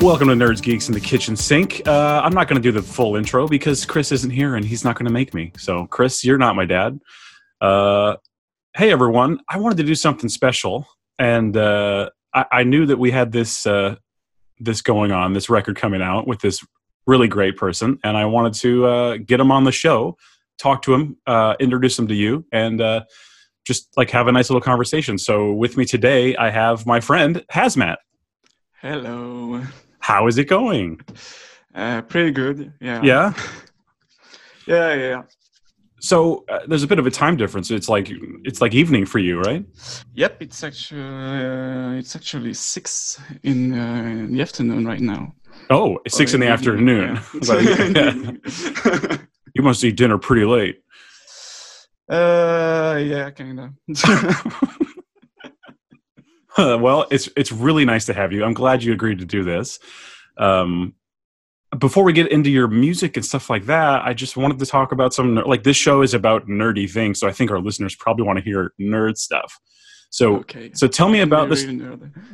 Welcome to Nerds, Geeks, in the Kitchen Sink. Uh, I'm not going to do the full intro because Chris isn't here and he's not going to make me. So, Chris, you're not my dad. Uh, hey, everyone. I wanted to do something special, and uh, I-, I, knew that we had this uh, this going on, this record coming out with this really great person, and I wanted to uh, get him on the show, talk to him, uh, introduce him to you, and just like have a nice little conversation. So, with me today, I have my friend Hazmat. Hello. How is it going? Uh, pretty good. Yeah. Yeah. yeah. Yeah. So uh, there's a bit of a time difference. It's like it's like evening for you, right? Yep. It's actually uh, it's actually six in, uh, in, the afternoon right now. Oh, six in the afternoon. Yeah. you must eat dinner pretty late. Uh, yeah, kind of. well, it's it's really nice to have you. I'm glad you agreed to do this. Um, before we get into your music and stuff like that, I just wanted to talk about some like this show is about nerdy things, so I think our listeners probably want to hear nerd stuff. So, okay. so tell me about this.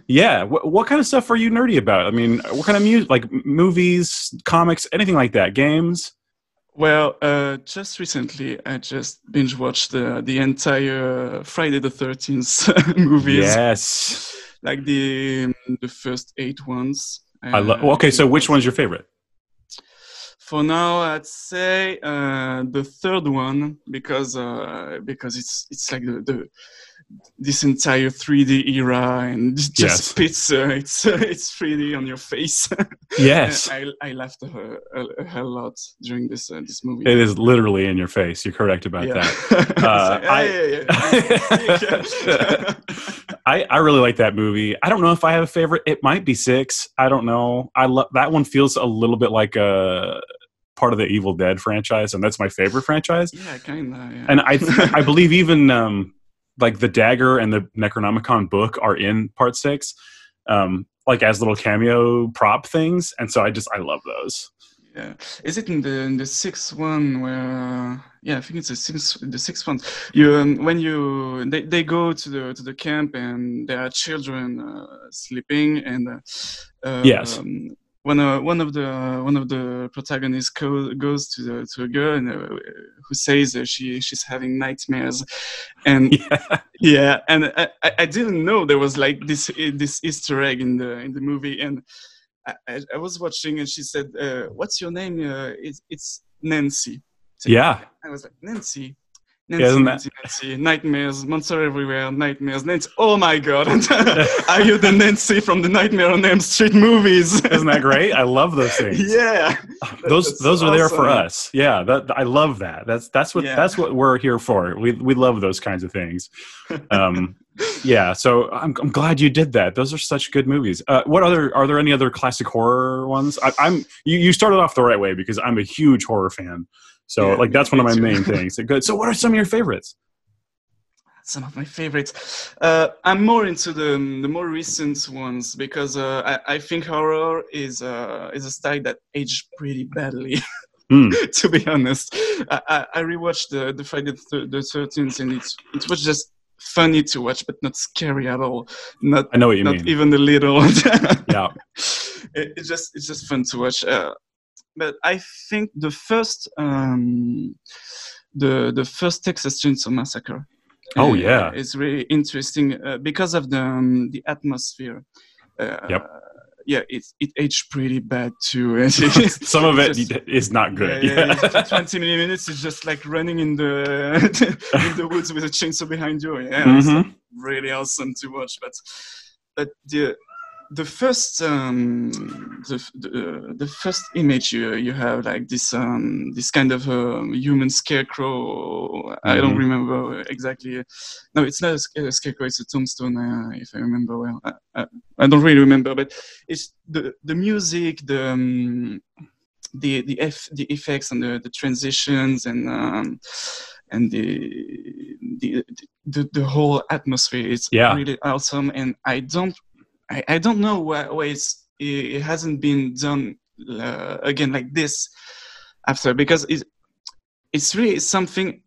Yeah, what, what kind of stuff are you nerdy about? I mean, what kind of music, like movies, comics, anything like that, games? Well, uh, just recently, I just binge watched the the entire Friday the Thirteenth movies. Yes, like the the first eight ones. I love. Well, okay, so which one's your favorite? For now, I'd say uh, the third one because uh, because it's it's like the, the this entire 3D era and just yes. spits uh, it's uh, it's 3D on your face. yes, I, I laughed a, a, a, hell lot during this uh, this movie. It is literally in your face. You're correct about yeah. that. Uh, I, I really like that movie. I don't know if I have a favorite. It might be six. I don't know. I love that one. Feels a little bit like a part of the Evil Dead franchise, and that's my favorite franchise. Yeah, kind of. Yeah. And I, I believe even um, like the dagger and the Necronomicon book are in part six, um, like as little cameo prop things, and so I just I love those. Yeah, is it in the in the sixth one where? Yeah, I think it's the sixth the sixth one. You um, when you they, they go to the to the camp and there are children uh, sleeping and uh, yes. Um, when uh, one of the uh, one of the protagonists co- goes to the, to a girl and, uh, who says she she's having nightmares, and yeah, yeah and I, I didn't know there was like this this Easter egg in the in the movie, and I, I was watching and she said, uh, "What's your name?" Uh, it's, it's Nancy. So yeah, I was like Nancy. Nancy, yeah, Nancy, Nancy, nightmares, monster everywhere, nightmares, Nancy. Oh my god! Are you the Nancy from the Nightmare on Elm Street movies? Isn't that great? I love those things. Yeah, those that's those are awesome. there for us. Yeah, that I love that. That's that's what yeah. that's what we're here for. We we love those kinds of things. Um, yeah, so I'm I'm glad you did that. Those are such good movies. Uh, what other are there any other classic horror ones? I, am you, you started off the right way because I'm a huge horror fan. So yeah, like that's one of my main things. Good. So what are some of your favorites? Some of my favorites. Uh, I'm more into the the more recent ones because uh, I, I think horror is uh, is a style that aged pretty badly. Mm. to be honest, I, I rewatched the the Friday the Thirteenth and it it was just funny to watch, but not scary at all. Not I know what you not mean. even a little. yeah, it, it's just it's just fun to watch. Uh, but I think the first um, the the first Texas Chainsaw Massacre. Oh uh, yeah, it's really interesting uh, because of the um, the atmosphere. Uh, yep. Yeah, it it aged pretty bad too. Some of it just, is not good. Yeah, yeah. Twenty minutes is just like running in the in the woods with a chainsaw behind you. Yeah, mm-hmm. really awesome to watch. But but the the first um, the the, uh, the first image you you have like this um, this kind of um, human scarecrow. Mm-hmm. I don't mm-hmm. remember exactly. No, it's not a, scarecrow. It's a tombstone, uh, if I remember well. I, I, I, don't really remember, but it's the the music, the um, the the, F, the effects and the, the transitions and um, and the, the the the whole atmosphere is yeah. really awesome. And I don't I, I don't know why, why it's, it hasn't been done uh, again like this after because it's it's really something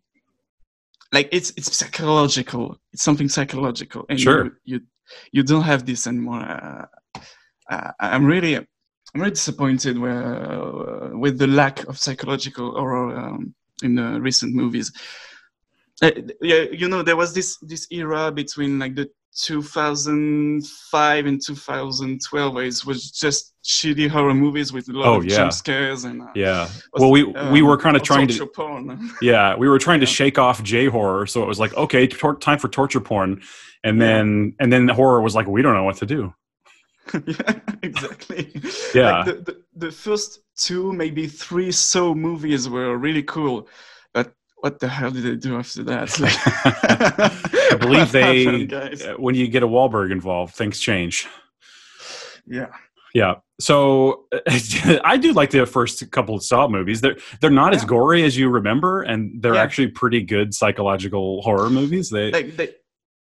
like it's it's psychological it's something psychological and sure. you, you you don't have this anymore uh, uh, i'm really I'm really disappointed where, uh, with the lack of psychological horror um, in the recent movies. Uh, yeah, you know, there was this this era between like the 2005 and 2012 it was just shitty horror movies with a lot Oh, of yeah. jump scares and uh, Yeah. Well, we we um, were kind of trying to porn. yeah we were trying to shake off J horror, so it was like okay, tor- time for torture porn, and Yeah. then and then the horror was like we don't know what to do. yeah, exactly. Yeah. Like the, the, the first two, maybe three so movies were really cool, but what the hell did they do after that? Like, I believe they happened, uh, when you get a Wahlberg involved, things change. Yeah, Yeah. So I do like the first couple of Saw movies. They're they're not as gory as you remember, and they're Yeah. actually pretty good psychological horror movies. They like they,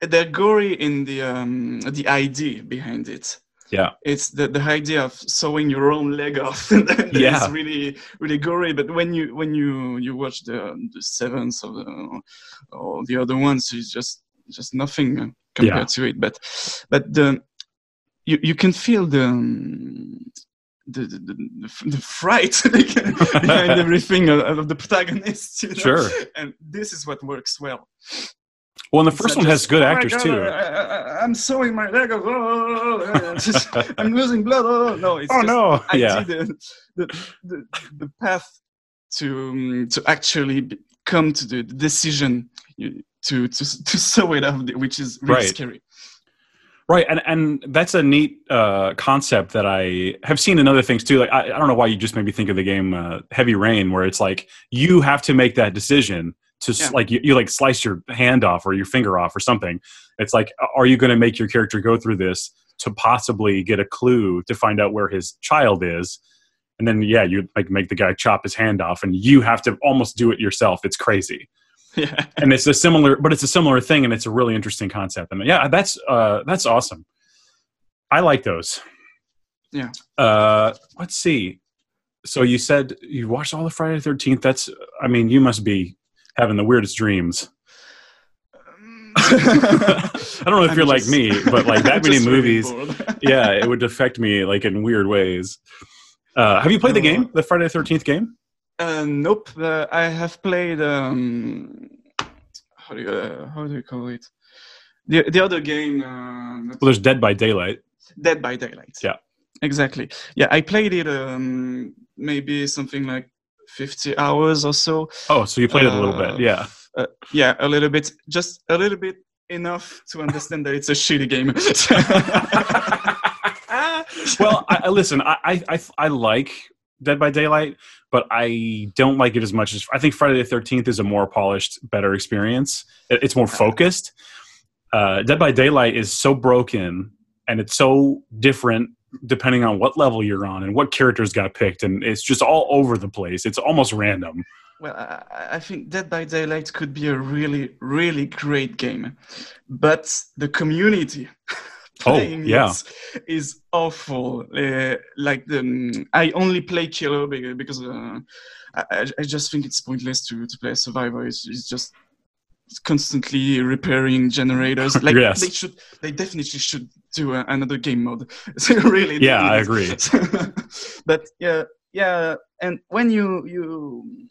they're gory in the um the idea behind it. Yeah. it's the the idea of sewing your own leg off. and that is Yeah. really really gory. But when you when you you watch the the seventh or the or the other ones, it's just just nothing uh, compared Yeah. to it. But but the you you can feel the. The, the, the, the, the fright behind everything of, of the protagonist, you know? Sure. and this is what works well. Well, and the first one has good "Oh actors God, too. I, I'm sewing my leg. Oh, just- I'm losing blood. Oh, no, it's oh just no! I yeah. see the, the, the, the path to um, to actually come to the decision to to to sew it up, which is really Right. scary. Right, and and that's a neat uh, concept that I have seen in other things too. Like I, I don't know why you just made me think of the game uh, Heavy Rain, where it's like you have to make that decision to Yeah. like you, you like slice your hand off or your finger off or something. It's like, are you going to make your character go through this to possibly get a clue to find out where his child is? And then yeah, you like make the guy chop his hand off, and you have to almost do it yourself. It's crazy Yeah, and it's a similar but it's a similar thing and it's a really interesting concept and yeah that's uh that's awesome i like those Yeah. uh let's see so you said you watched all the friday the 13th that's i mean you must be having the weirdest dreams i don't know if I'm you're like me but like that many movies yeah it would affect me like in weird ways uh have you played the game the friday the 13th game Uh, nope. Uh, I have played. Um, how do you uh, how do you call it? The the other game. Uh, well there's dead by daylight Dead by Daylight. Yeah. Exactly. Yeah, I played it um, maybe something like 50 hours or so. oh so you played it a little Uh, bit yeah Uh, yeah, a little bit, just a little bit enough to understand that it's a shitty game. well, I, I listen. I, I I like Dead by Daylight, but I don't like it as much as I think Friday the Thirteenth is a more polished, better experience. It- It's more focused. Uh, Dead by Daylight is so broken, and it's so different depending on what level you're on and what characters got picked, and it's just all over the place. It's almost random. well, I, I think Dead by Daylight could be a really, really great game, but the community. Oh, playing yeah. it is awful. Uh, like the, mm, I only play killer because uh, I, I- just think it's pointless to, to play a survivor. It's, it's just constantly repairing generators. Like Yes. they should, they definitely should do a, another game mode. So really, Yeah, I agree. but yeah, yeah, and when you you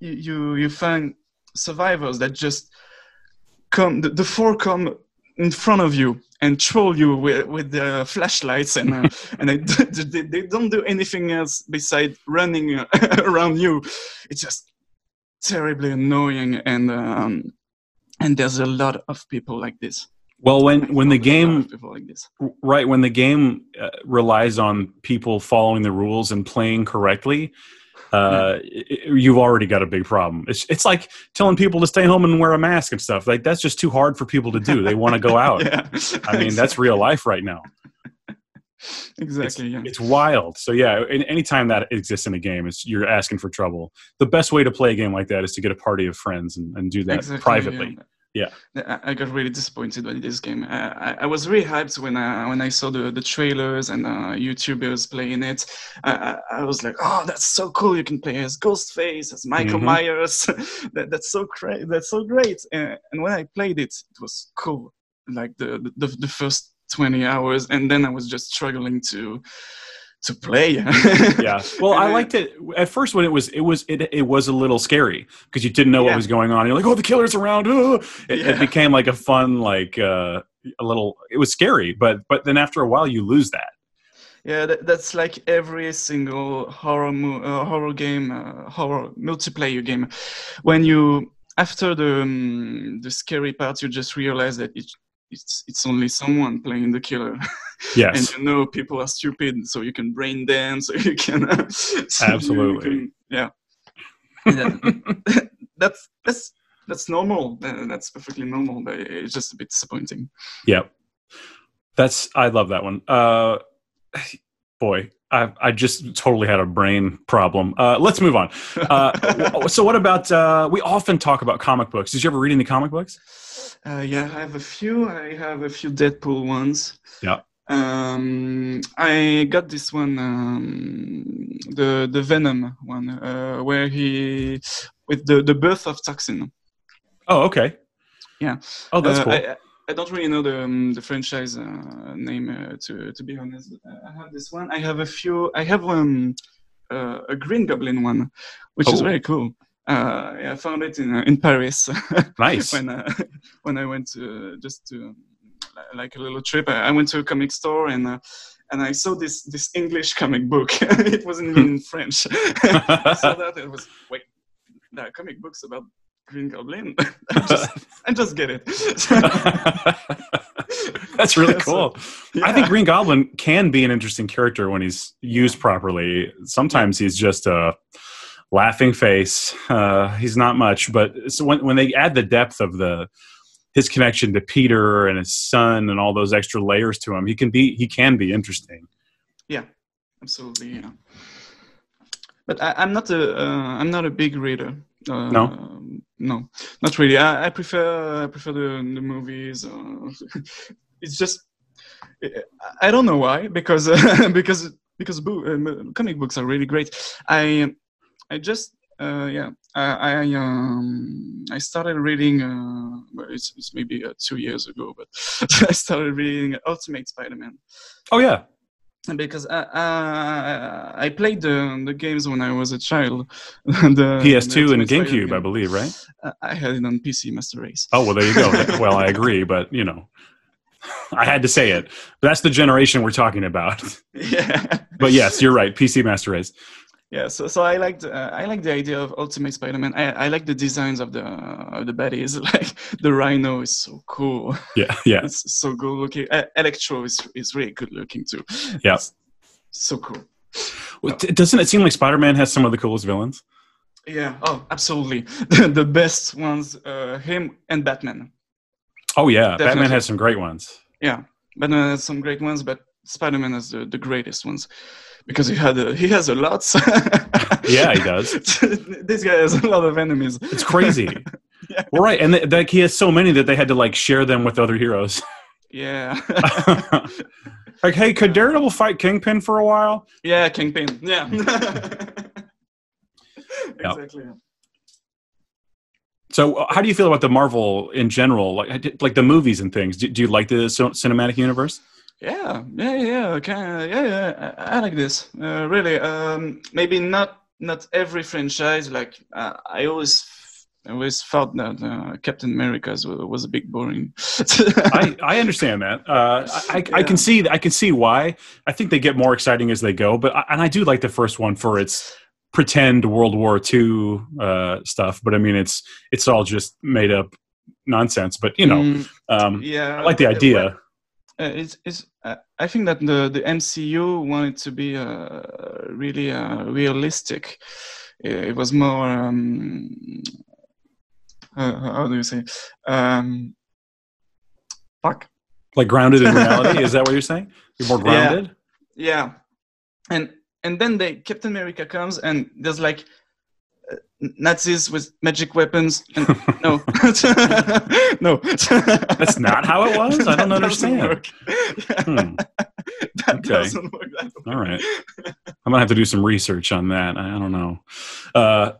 you you, find survivors that just come, the, the four come in front of you and troll you with, with their flashlights and uh, and they, they, they don't do anything else besides running uh, around you it's just terribly annoying and um, and there's a lot of people like this. Well, when when the There's a lot game like this. right when the game uh, relies on people following the rules and playing correctly uh, i- i- you've already got a big problem. It's, it's like telling people to stay home and wear a mask and stuff. Like that's just too hard for people to do. They want to go out. Yeah. I mean that's real life right now exactly yeah it's wild so yeah anytime that exists in a game it's you're asking for trouble the best way to play a game like that is to get a party of friends and, and do that Exactly, privately Yeah. I, I got really disappointed by this game. I, I, I was really hyped when I when I saw the, the trailers and uh, YouTubers playing it. I, I, was like, oh, that's so cool! You can play as Ghostface, as Michael Mhm. Myers. that, that's so great. That's so great. Uh, and when I played it, it was cool. Like the, the the first twenty hours, and then I was just struggling to to play. yeah. Well, I liked it at first when it was it was it, it was a little scary because you didn't know yeah. what was going on. You're like, oh, the killer's around. Oh. It, yeah. it, became like a fun like uh, a little. It was scary, but but then after a while you lose that. Yeah, that, that's like every single horror mo- uh, horror game, uh, horror multiplayer game. When you after the um, the scary part, you just realize that it, it's it's only someone playing the killer. Yes. and you know people are stupid, so you can brain dance, so you can so absolutely you can, yeah. yeah. that's that's that's normal. That's perfectly normal, but it's just a bit disappointing. Yep. That's I love that one. Uh, boy, I, I just totally had a brain problem. Uh, let's move on. Uh, so, what about? Uh, we often talk about comic books. Did you ever read any comic books? Uh, yeah, I have a few. I have a few Deadpool ones. Yeah. Um, I got this one, um, the the Venom one, uh, where he with the the birth of Toxin. Oh, okay. Yeah. Oh, that's uh, cool. I, I don't really know the um, the franchise uh, name uh, to to be honest. I have this one. I have a few. I have um uh, a Green Goblin one, which oh. is very cool. Uh, yeah, I found it in uh, in Paris. Nice. when uh, when I went to just to like a little trip. I, went to a comic store and uh, and I saw this this English comic book. it wasn't even in French. I saw that it was wait, there are comic books about Green Goblin. I, just, I just get it. That's really cool. So, yeah. I think Green Goblin can be an interesting character when he's used properly. Sometimes he's just a laughing face. Uh, he's not much, but so when when they add the depth of the his connection to Peter and his son and all those extra layers to him, he can be he can be interesting. Yeah, absolutely. Yeah, but I, am not a am uh, not a big reader. Uh, no, no, not really. I, I prefer I prefer the, the movies. Uh, it's just I don't know why because because because bo- comic books are really great. I I just uh, yeah, I I, um, I started reading. Uh, well, it's, it's maybe uh, two years ago, but I started reading Ultimate Spider-Man. Oh yeah, because I, I, I played the, the games when I was a child. the, PS2 the and GameCube, I believe, right? Uh, I had it on PC Master Race. Oh well, there you go. well, I agree, but you know, I had to say it. That's the generation we're talking about. Yeah. but yes, you're right. PC Master Race yeah so so i liked uh, i like the idea of ultimate spider-man. I, I like the designs of the uh, of the baddies. Like the rhino is so cool. Yeah yeah. It's so good looking. Uh, electro is is really good looking too. Yeah. So cool. Well, doesn't it seem like spider-man has some of the coolest villains? Yeah. Oh absolutely. The best ones uh, him and batman. Oh yeah. Definitely. batman has some great ones. Yeah. Batman has some great ones but spider-man has the, the greatest ones because he had a, he has a lot. yeah, he does. this guy has a lot of enemies. It's crazy. yeah. Well, right, and th- like he has so many that they had to like share them with other heroes. Yeah. like, hey, could Daredevil fight Kingpin for a while? Yeah, Kingpin. Yeah. exactly. Yep. So, uh, how do you feel about the Marvel in general, like like the movies and things? Do, do you like the cinematic universe? Yeah, yeah, yeah, okay, yeah, yeah. I, I like this. Uh, really, um, maybe not not every franchise. Like uh, I always I always felt that uh, Captain America was, was a bit boring. I, I understand that. Uh, I, yeah. I can see I can see why. I think they get more exciting as they go. But and I do like the first one for its pretend World War II uh, stuff. But I mean, it's it's all just made up nonsense. But you know, mm, um, yeah, I like the idea. Uh, it's, it's uh, I think that the the MCU wanted to be uh, really uh, realistic. It, was more um, how do you say um, fuck like grounded in reality. Is that what you're saying? You're more grounded. Yeah, yeah. and and then they Captain America comes and there's like Nazis with magic weapons. And, no, no. That's not how it was. I don't understand. Hmm. that okay. doesn't work. All right. I'm gonna have to do some research on that. I don't know. Uh,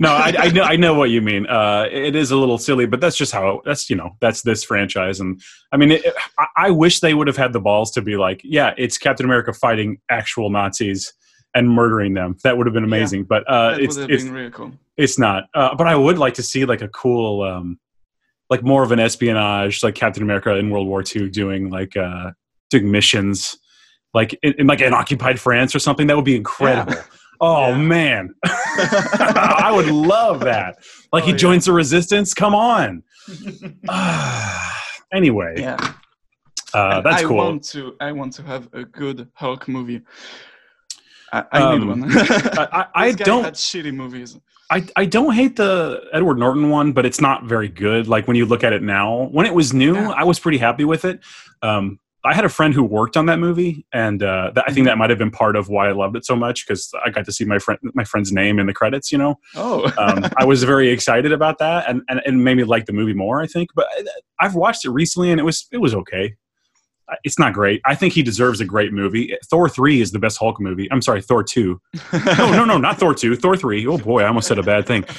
no, I, I, know I know what you mean. Uh, it is a little silly, but that's just how that's you know that's this franchise, and I mean, it, I, I wish they would have had the balls to be like, yeah, it's Captain America fighting actual Nazis and murdering them. That would have been amazing, yeah, but uh, it's it's really cool. it's not. Uh, but I would like to see like a cool, um, like more of an espionage, like Captain America in World War II doing like uh, doing missions, like in, in like in occupied France or something. That would be incredible. Yeah. Oh yeah. man, I would love that. Like oh, he joins the resistance. Come on. anyway, yeah, uh, that's I cool. Want to, I want to have a good Hulk movie. I, I um, need one. I, I don't shitty movies. I, I don't hate the Edward Norton one, but it's not very good. Like when you look at it now, when it was new, yeah. I was pretty happy with it. Um, I had a friend who worked on that movie, and uh, that, I think mm-hmm. that might have been part of why I loved it so much because I got to see my friend my friend's name in the credits. You know, oh, um, I was very excited about that, and, and it made me like the movie more. I think, but uh, I've watched it recently, and it was it was okay. It's not great. I think he deserves a great movie. Thor three is the best Hulk movie. I'm sorry, Thor two. no, no, no, not Thor two. Thor three. Oh boy, I almost said a bad thing.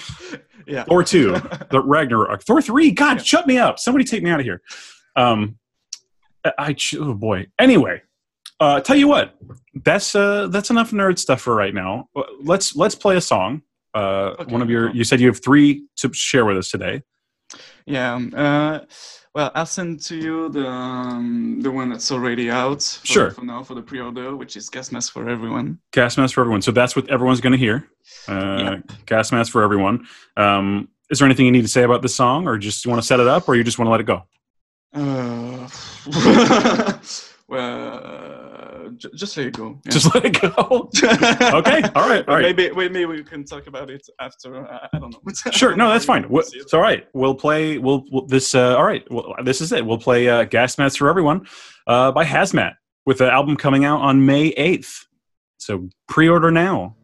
Yeah. Thor two, the Ragnarok. Thor three. God, yeah. shut me up. Somebody take me out of here. Um, I oh boy. Anyway, uh, tell you what, that's uh, that's enough nerd stuff for right now. Uh, let's let's play a song. Uh, okay, one of your you said you have three to share with us today. Yeah. Um, uh, well, I'll send to you the um, the one that's already out. For, sure. For now, for the pre-order, which is Gas Mask for Everyone. Gas Mask for Everyone. So that's what everyone's going to hear. Uh, yep. Gas Mask for Everyone. Um, is there anything you need to say about this song, or just want to set it up, or you just want to let it go? Uh, well, j- just let it go. Yeah. Just let it go. okay. All right. All right. Maybe maybe we can talk about it after. Uh, I don't know. sure. No, that's fine. We'll, it's all right. We'll play. We'll, we'll this. Uh, all right. Well, this is it. We'll play uh, Gas Masks for Everyone uh, by Hazmat with the album coming out on May eighth. So pre-order now.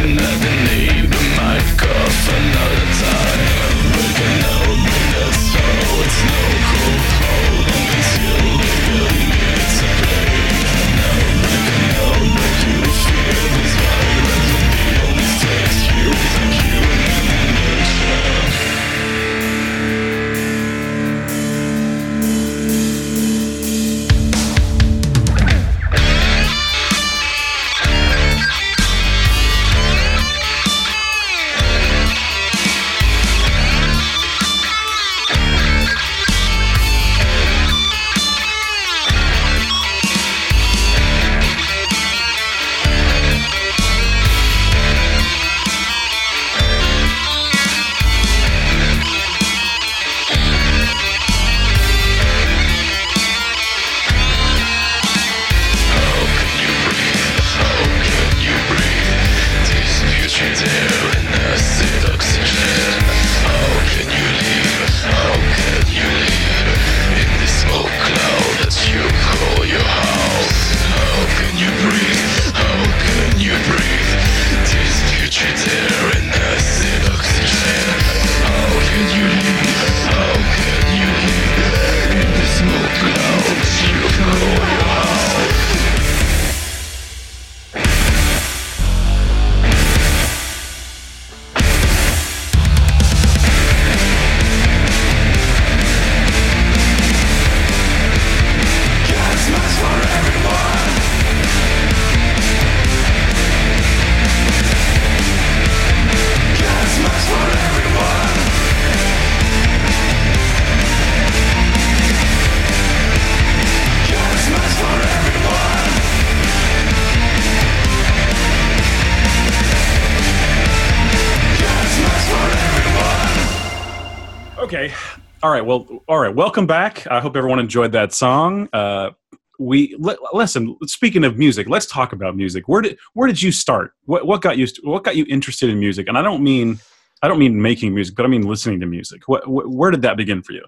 Thank. All right. Well, all right. Welcome back. I hope everyone enjoyed that song. Uh, we li- listen. Speaking of music, let's talk about music. Where did where did you start? What what got you what got you interested in music? And I don't mean I don't mean making music, but I mean listening to music. What, wh- where did that begin for you?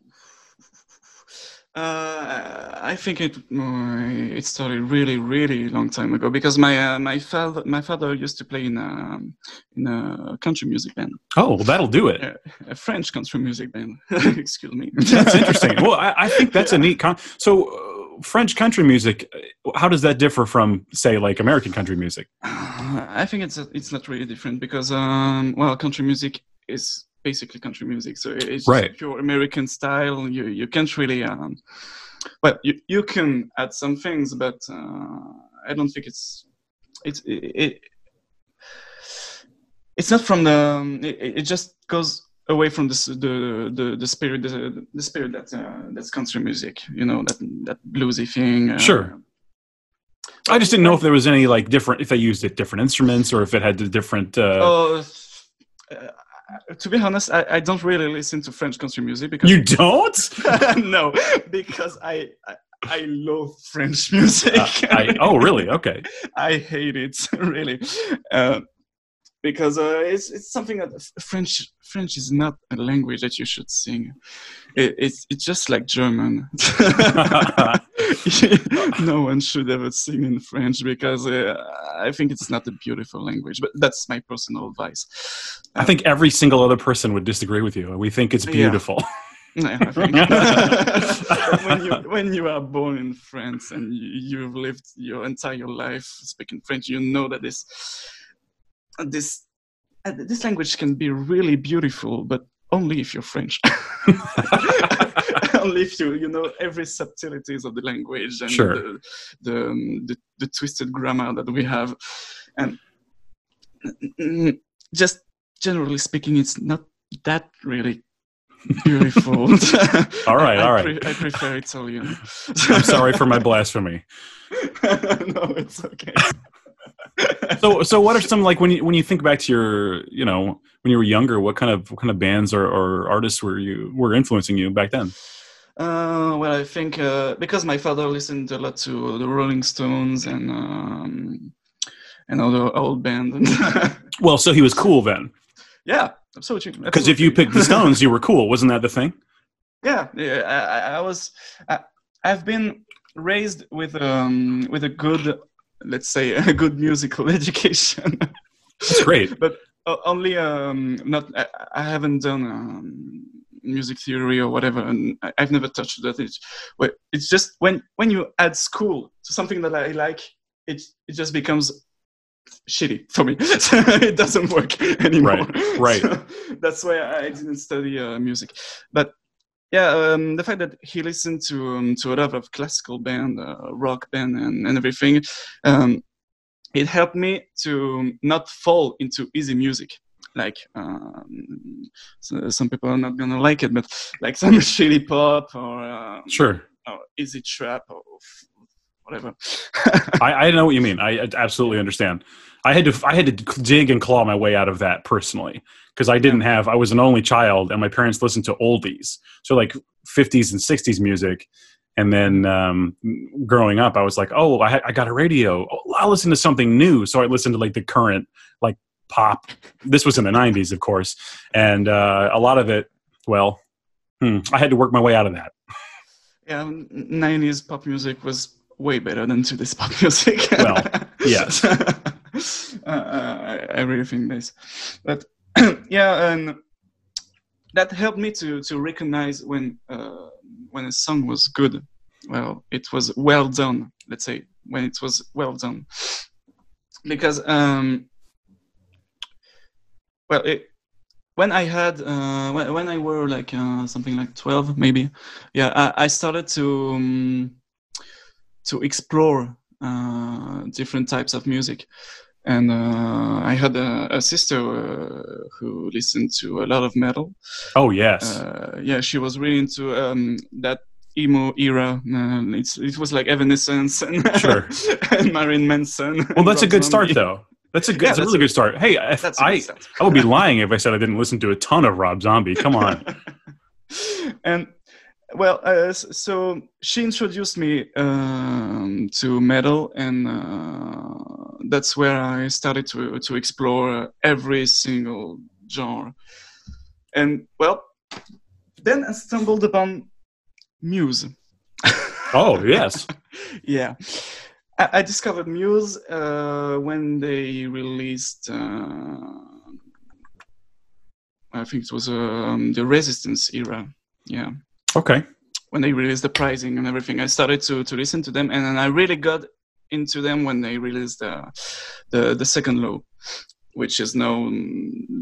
Uh, I think it uh, it started really really long time ago because my uh, my father my father used to play in a in a country music band. Oh, well, that'll do it. a French country music band. Excuse me. that's interesting. Well, I, I, think that's a neat con. So, uh, French country music, uh, how does that differ from, say, like American country music? I think it's it's not really different because um, well, country music is basically country music. So it's right. pure American style. You you can't really um, well you you can add some things, but uh, I don't think it's it's it, it it's not from the um, it, it just goes away from the the the, the spirit the, the spirit that uh, that's country music. You know that that bluesy thing. Uh, sure. I just didn't know if there was any like different if they used it different instruments or if it had the different. Uh... Oh, uh, to be honest, I, I don't really listen to French country music because you don't. no, because I, I I love French music. Uh, I, oh, really? Okay. I hate it really, uh, because uh, it's it's something that French French is not a language that you should sing. It, it's it's just like German. no one should ever sing in French because uh, I think it's not a beautiful language. But that's my personal advice. I think every single other person would disagree with you. We think it's beautiful. Yeah. Yeah, when you when you are born in France and you, have lived your entire life speaking French, you know that this this uh, this language can be really beautiful, but only if you're French. only if you you know every subtleties of the language and sure. the, the, um, the the twisted grammar that we have, and just generally speaking, it's not that really beautiful. all right, I, all I. Pre- I prefer Italian. I'm sorry for my blasphemy. no, it's okay. So, so what are some like when you when you think back to your you know when you were younger? What kind of what kind of bands or, or artists were you were influencing you back then? Uh, well, I think uh, because my father listened a lot to the Rolling Stones and um, and other old band. well, so he was cool then. Yeah, absolutely. Because if you picked the Stones, you were cool, wasn't that the thing? Yeah, yeah. I, I was. I, I've been raised with um with a good, let's say, a good musical education. That's great. but only um not. I, I haven't done. Um, music theory or whatever and i've never touched that it's, it's just when when you add school to something that i like it it just becomes shitty for me. it doesn't work anymore. Right. Right. So that's why I didn't study uh, music. But yeah, um, the fact that he listened to um, to a lot of classical band, uh, rock band, and, and everything, um, it helped me to not fall into easy music. Like um, so some people are not gonna like it, but like some shitty pop or um, sure, or easy trap or whatever. I, I know what you mean. I, I absolutely understand. I had to I had to dig and claw my way out of that personally because I didn't have I was an only child and my parents listened to oldies. So like 50s and 60s music. And then um, growing up I was like oh I, I got a radio. Oh, I'll listen to something new. So I listened to like the current like pop. This was in the 90s of course. And uh, a lot of it well hmm, I had to work my way out of that. Yeah 90s pop music was way better than to today's pop music well yes uh, I, I, really think this, but yeah, and that helped me to to recognize when uh, when a song was good. Well, it was well done. Let's say when it was well done, because um, well, it, when I had uh, when, when I were like uh, something like twelve, maybe, yeah, I, I started to um, to explore uh, different types of music and uh, I had a, a sister uh, who listened to a lot of metal. Oh yes, uh, yeah, she was really into um, that emo era. it's it was like Evanescence and, sure. and Marilyn Manson. Well, that's a good start though. That's a good. Yeah, that's a really a, good start. Hey, I, I, I would be lying if I said I didn't listen to a ton of Rob Zombie. Come on. and well, uh, so she introduced me um, to metal, and uh, that's where I started to to explore every single genre. And well, then I stumbled upon Muse. oh yes, yeah. I, I, discovered Muse uh, when they released. Uh, I think it was um, the Resistance era. Yeah. Okay. When they released the Uprising and everything, I started to to listen to them, and then I really got into them when they released the the, the Second Law, which is now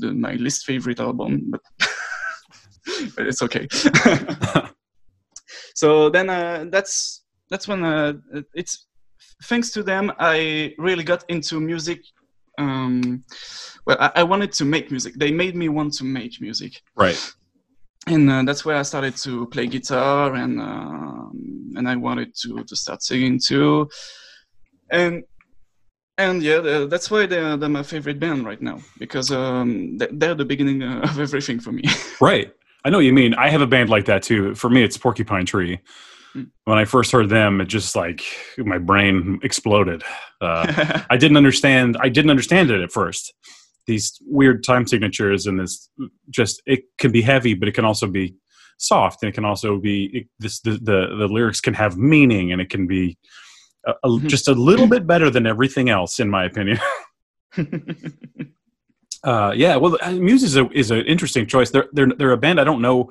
the, my least favorite album, but but it's okay. so then uh, that's that's when uh, it's thanks to them I really got into music. Um, well, I, I wanted to make music. They made me want to make music. Right and uh, that's where I started to play guitar, and um, and I wanted to to start singing too, and and yeah, that's why they're, they're my favorite band right now because um, they're the beginning uh, of everything for me. right, I know what you mean. I have a band like that too. For me, it's Porcupine Tree. Hmm. When I first heard them, it just like my brain exploded. Uh, I didn't understand. I didn't understand it at first these weird time signatures and this just it can be heavy but it can also be soft and it can also be it, this the, the, the lyrics can have meaning and it can be a, a, mm-hmm. just a little bit better than everything else in my opinion. Uh, yeah well uh, muse is a is an interesting choice. They're, they're they're a band i don't know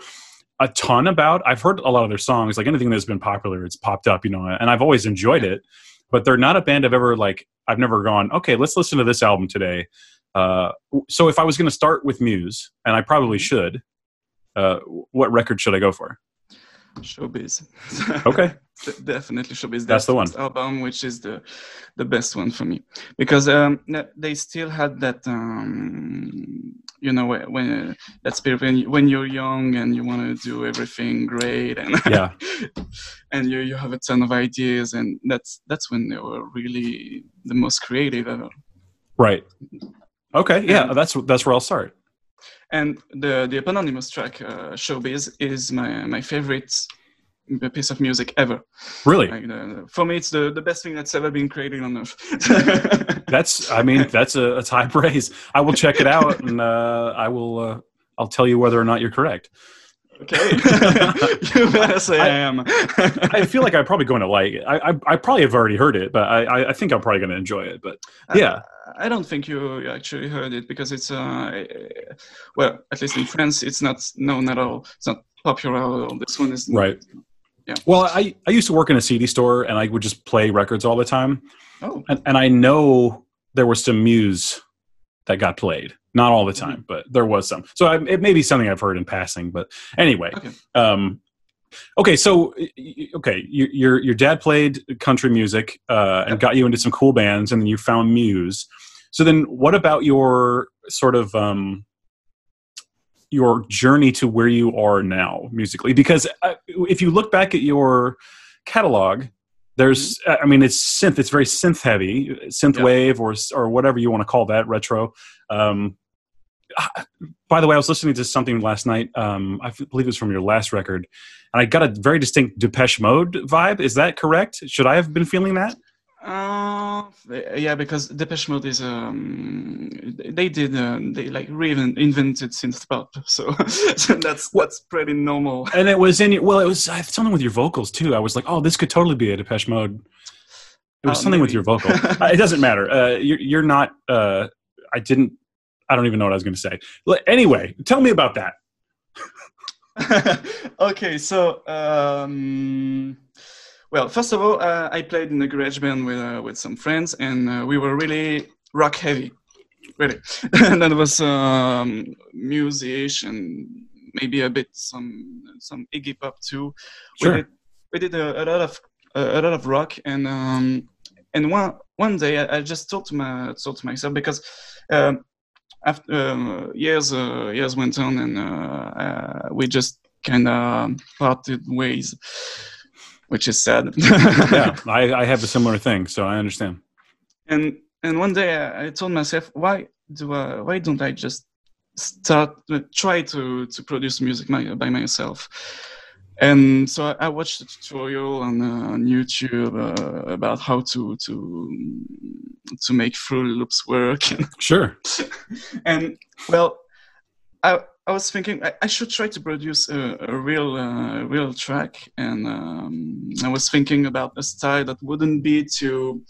a ton about. I've heard a lot of their songs like anything that's been popular it's popped up you know and i've always enjoyed it but they're not a band i've ever like i've never gone okay let's listen to this album today uh, so if I was going to start with Muse, and I probably mm-hmm. should, uh, what record should I go for? Showbiz. Okay. Definitely Showbiz. That's the one. Album, which is the the best one for me, because um, they still had that, um, you know, when that spirit when, when you're young and you want to do everything great, and yeah, and you you have a ton of ideas, and that's that's when they were really the most creative ever. Right. Okay, yeah, and, that's that's where I'll start. And the the eponymous track uh, "Showbiz" is my my favorite piece of music ever. Really? Like, uh, for me, it's the, the best thing that's ever been created on earth. that's, I mean, that's a, a high praise. I will check it out, and uh, I will, uh, I'll tell you whether or not you're correct. Okay, you better say I, I am. I feel like I'm probably going to like it. I, I, I probably have already heard it, but I, I think I'm probably going to enjoy it. But yeah, I, I don't think you actually heard it because it's uh, well, at least in France, it's not known at all. It's not popular. This one is right. Yeah. Well, I I used to work in a CD store, and I would just play records all the time. Oh. And, and I know there was some Muse that got played not all the mm-hmm. time, but there was some. So I, it may be something I've heard in passing, but anyway. Okay. Um, okay, so okay, your your dad played country music uh, and got you into some cool bands, and then you found Muse. So then, what about your sort of um, your journey to where you are now musically? Because uh, if you look back at your catalog, there's mm-hmm. i mean it's synth it's very synth heavy synth yeah. wave or or whatever you want to call that retro um, by the way i was listening to something last night um, i believe it was from your last record and i got a very distinct depeche mode vibe is that correct should i have been feeling that uh, yeah, because Depeche Mode is um, they did uh, they like reinvented synth pop, so, so that's what's pretty normal. And it was in well, it was something with your vocals too. I was like, oh, this could totally be a Depeche Mode. It was uh, something maybe. with your vocal. it doesn't matter. Uh, you're, you're not. I didn't. I don't even know what I was going to say. Anyway, tell me about that. okay, so. Um, well, first of all, uh, I played in a garage band with uh, with some friends, and uh, we were really rock heavy, really. and there was um, music and maybe a bit some some Iggy Pop too. Sure. We did, we did a, a lot of a, lot of rock, and um, and one one day I, I, just thought to my thought to myself because. Um, after um, years uh, years went on and uh, uh, we just kind of parted ways which is sad. yeah, I, I have a similar thing, so I understand. And and one day I, I told myself, why do I, why don't I just start uh, try to to produce music my, by myself and so I, I, watched a tutorial on, uh, on YouTube uh, about how to to to make Fruity Loops work. sure. and well, I I was thinking I, I should try to produce a, a real uh, real track, and um, I was thinking about a style that wouldn't be too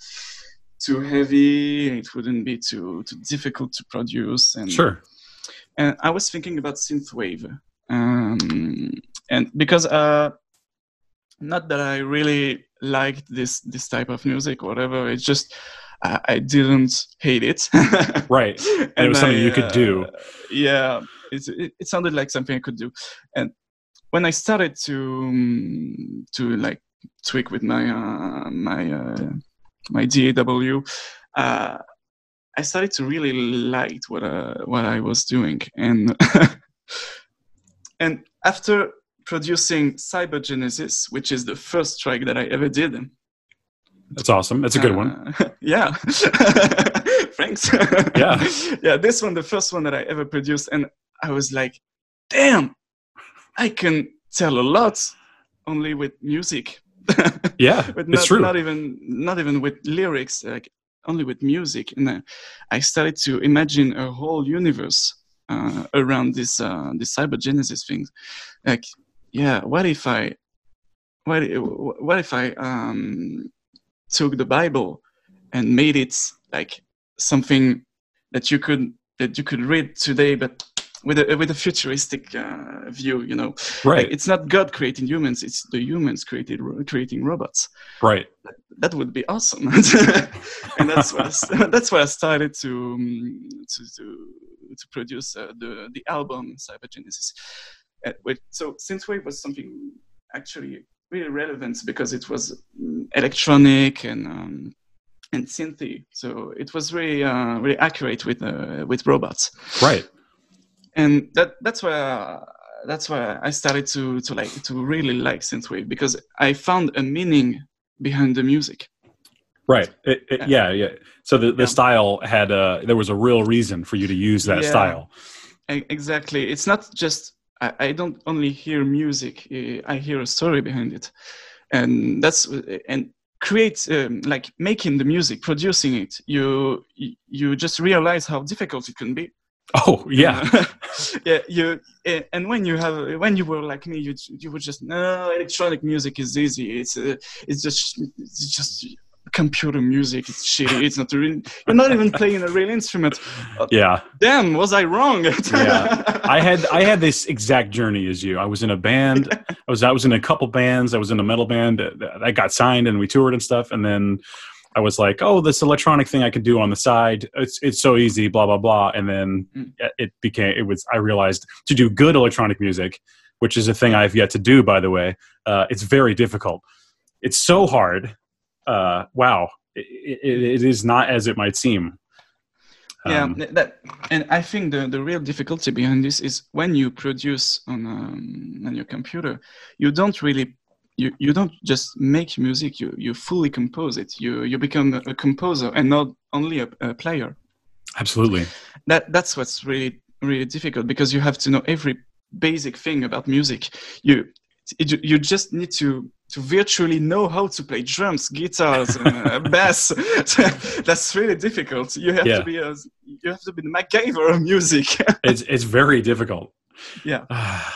too heavy. It wouldn't be too too difficult to produce. And sure. And I was thinking about synthwave. Um, and because uh, not that I really liked this this type of music or whatever, it's just I, I didn't hate it. right, and, and, it was something I, you could do. Uh, yeah, it, it, it sounded like something I could do, and when I started to um, to like tweak with my uh, my uh, my DAW, uh, I started to really like what uh, what I was doing, and and after producing Cybergenesis, which is the first track that I ever did. That's awesome. That's a good uh, one. Yeah. Thanks. Yeah. yeah, this one, the first one that I ever produced. And I was like, damn, I can tell a lot only with music. yeah, but not, it's true. Not even, not even with lyrics, like only with music. And I started to imagine a whole universe uh, around this uh, this cybergenesis thing. Like yeah, what if I, what, what if I um, took the Bible and made it like something that you could that you could read today, but with a with a futuristic uh, view, you know. Right. Like, it's not God creating humans; it's the humans created creating robots. Right. That, that would be awesome, and that's what I, that's why I started to um, to to, to produce uh, the the album Cybergenesis. Uh, so synthwave was something actually really relevant because it was mm, electronic and um, and synthy. So it was really uh, really accurate with uh, with robots. Right. And that that's uh, that's why I started to to like to really like synthwave because I found a meaning behind the music. Right. It, it, yeah. Yeah. So the, the yeah. style had a, there was a real reason for you to use that yeah. style. Exactly. It's not just I, I don't only hear music; I hear a story behind it, and that's and create um, like making the music, producing it. You you just realize how difficult it can be. Oh yeah, yeah. You eh, and when you have when you were like me, you you would just no electronic music is easy. It's uh, it's just it's just computer music. It's shitty. It's not real. You're not even playing a real instrument. Yeah. Damn, was I wrong? yeah. I had I had this exact journey as you. I was in a band. I was I was in a couple bands. I was in a metal band. I got signed and we toured and stuff. And then I was like, oh, this electronic thing I could do on the side. It's it's so easy. Blah blah blah. And then mm. it became it was. I realized to do good electronic music, which is a thing I've yet to do. By the way, uh, it's very difficult. It's so hard uh, wow, it, it, it is not as it might seem. Yeah, um, that, and I think the, the real difficulty behind this is when you produce on um, on your computer, you don't really you, you don't just make music you you fully compose it you you become a, composer and not only a, a, player absolutely that that's what's really really difficult because you have to know every basic thing about music you it, you just need to to virtually know how to play drums, guitars, and uh, bass. That's really difficult. You have yeah. to be a, you have to be the MacGyver of music. it's it's very difficult. Yeah.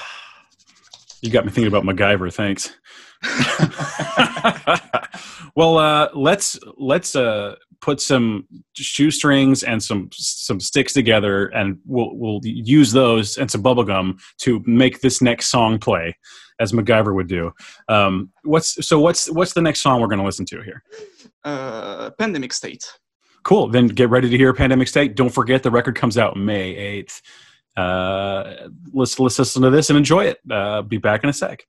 you got me thinking about MacGyver. Thanks. well, uh, let's let's uh, put some shoestrings and some some sticks together, and we'll we'll use those and some bubblegum to make this next song play as MacGyver would do. Um, what's so? What's what's the next song we're going to listen to here? Uh, Pandemic State. Cool. Then get ready to hear Pandemic State. Don't forget the record comes out May eighth. Uh, let's let's listen to this and enjoy it. Uh, be back in a sec.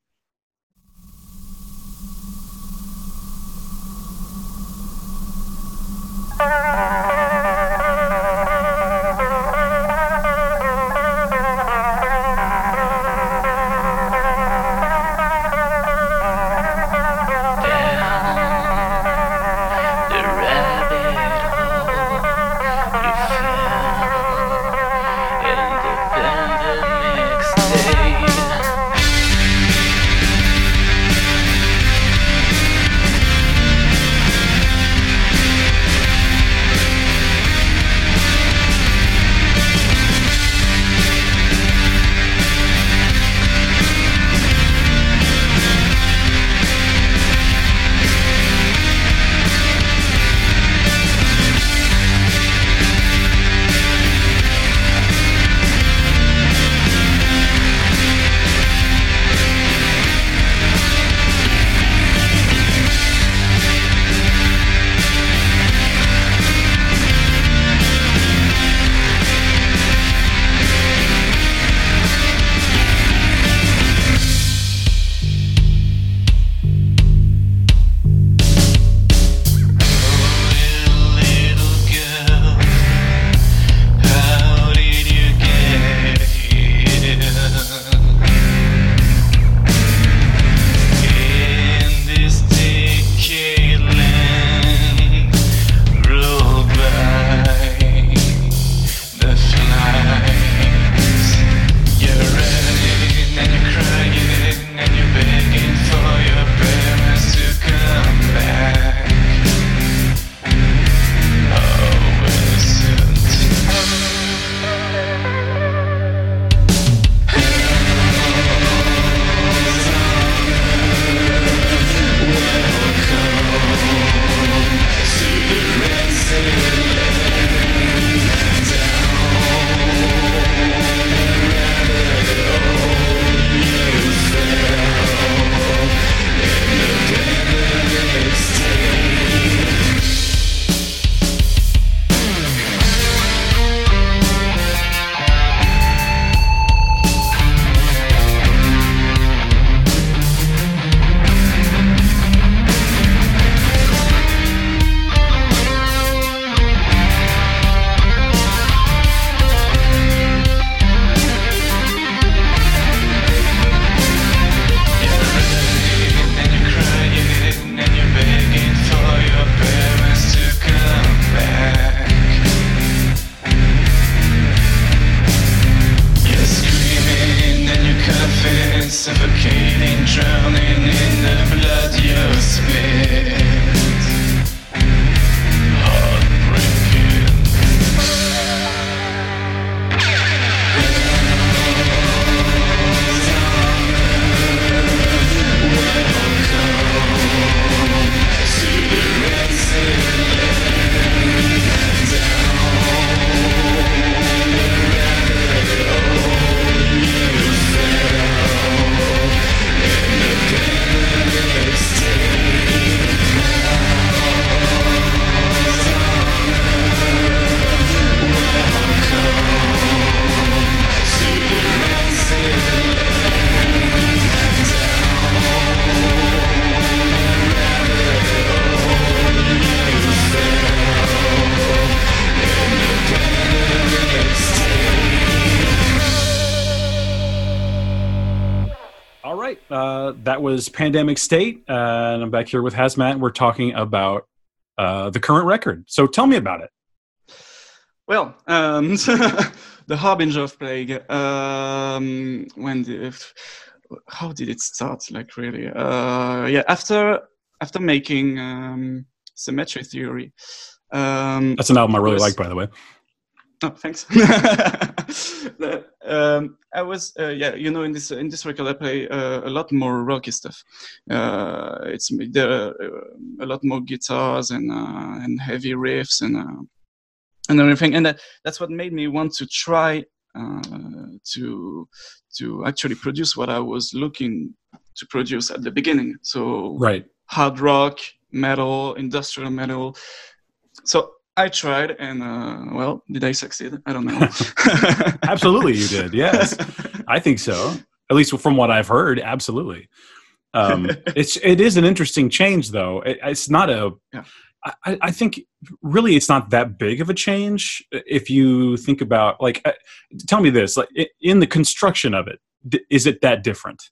Was Pandemic State, uh, and I'm back here with Hazmat. We're talking about uh, the current record. So tell me about it. Well, um, the Harbinger of Plague. Um, when the, how did it start? Like really? Uh, yeah, after after making um, Symmetry Theory. Um, That's an album I really was, like, by the way. Thanks. um, I was, uh, yeah, you know, in this in this record, I play uh, a lot more rocky stuff. Uh, it's there are uh, a lot more guitars and uh, and heavy riffs and uh, and everything, and that, that's what made me want to try to to actually produce what I was looking to produce at the beginning. So right, hard rock, metal, industrial metal. So I tried, and uh, well, did I succeed? I don't know. absolutely, you did. Yes, I think so. At least from what I've heard, absolutely. Um, it's it is an interesting change, though. It, it's not a. Yeah. I, I, think really it's not that big of a change if you think about like. Uh, tell me this: like in the construction of it, is it that different?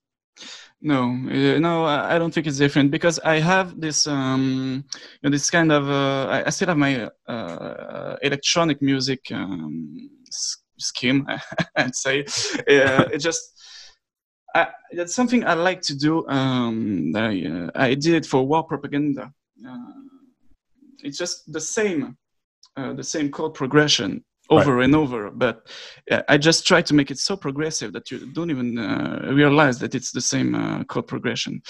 No, uh, no, I don't think it's different because I have this, um, you know, this kind of. Uh, I still have my uh, electronic music um, scheme. I'd say uh, it just. I, that's something I like to do. Um, I, uh, I did it for war propaganda. It's just the same, the same chord progression over right. and over. But I just try to make it so progressive that you don't even uh, realize that it's the same uh, chord progression.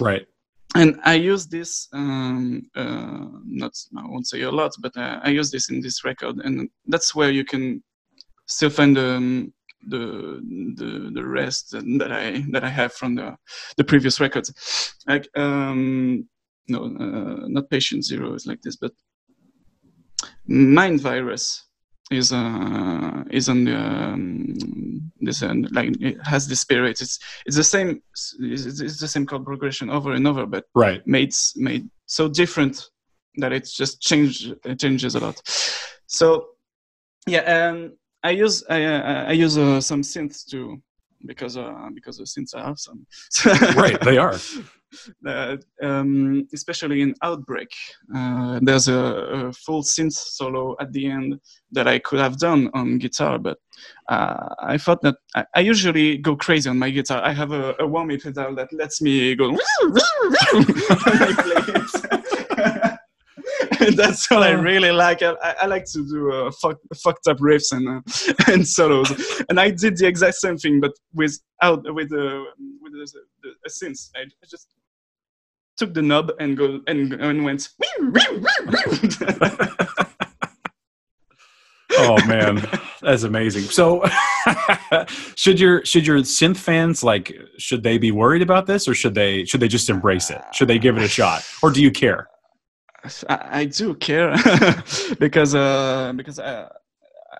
Right. And I use this, um, uh, not I won't say a lot, but uh, I use this in this record, and that's where you can still find um, the the the rest that I that I have from the the previous records. Like um, no, uh, not Patient Zero is like this, but Mind Virus is uh is on the um, this uh, like it has the spirit. It's it's the same it's, it's, the same chord progression over and over but right. made made so different that it's just changed it changes a lot. So yeah um i use i uh, i use uh, some synths too because uh because the synths are awesome right they are uh, um, especially in Outbreak. Uh, there's a, a, full synth solo at the end that I could have done on guitar, but uh, I thought that I, I, usually go crazy on my guitar. I have a, a whammy pedal that lets me go when I play it. that's what I uh. really like. I, I like to do uh, fuck, fucked up riffs and uh, and solos, and I did the exact same thing, but without with uh, with a, a synth. I, I just took the knob and go and, and went. oh man, that's amazing. So, should your should your synth fans like should they be worried about this, or should they should they just embrace it? Should they give it a shot, or do you care? I, I do care because uh, because I,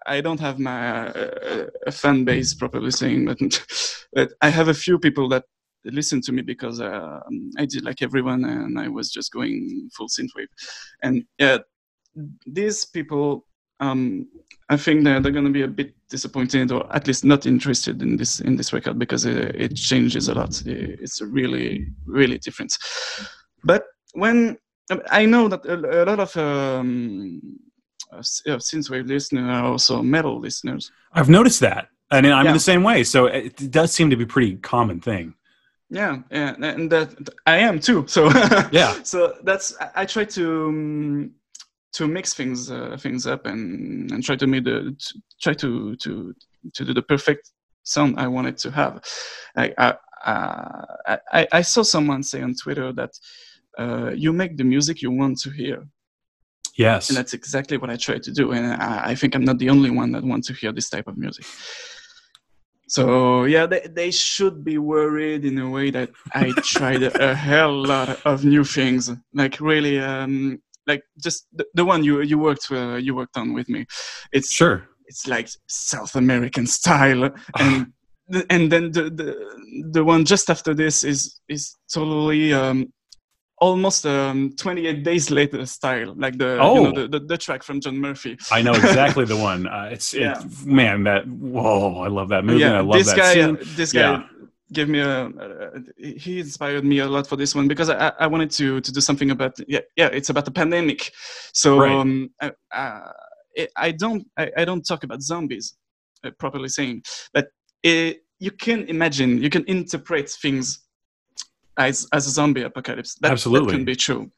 I don't have my uh, fan base properly saying, but I have a few people that listen to me because uh, I did like everyone and I was just going full synthwave. And yeah, these people, um, I think they're, they're going to be a bit disappointed or at least not interested in this in this record because it, it changes a lot. It's really really different. But when I know that a, lot of um, uh, synthwave listeners are also metal listeners. I've noticed that, and I'm yeah. in the same way. So it does seem to be a pretty common thing. Yeah, yeah, and that I am too. So yeah, so that's I, try to um, to mix things uh, things up and and try to make the to, try to to to do the perfect sound I wanted to have. I I, uh, I, I saw someone say on Twitter that uh, you make the music you want to hear. Yes. And that's exactly what I try to do. And I, I think I'm not the only one that wants to hear this type of music. So yeah, they, they should be worried in a way that I tried a hell lot of new things, like really, um, like just the, the one you you worked uh, you worked on with me. It's sure it's like South American style, and and then the, the the one just after this is is totally um, almost um, 28 days later style like the oh. you know, oh. the, the, the, track from john murphy i know exactly the one uh, it's yeah. it, man that whoa i love that movie yeah, i love this that guy scene. this guy yeah. gave me a, uh, he inspired me a lot for this one because I, I wanted to to do something about yeah yeah it's about the pandemic so right. um, I, uh, I, don't I, I, don't talk about zombies uh, properly saying but it, you can imagine you can interpret things as as a zombie apocalypse that, absolutely that can be true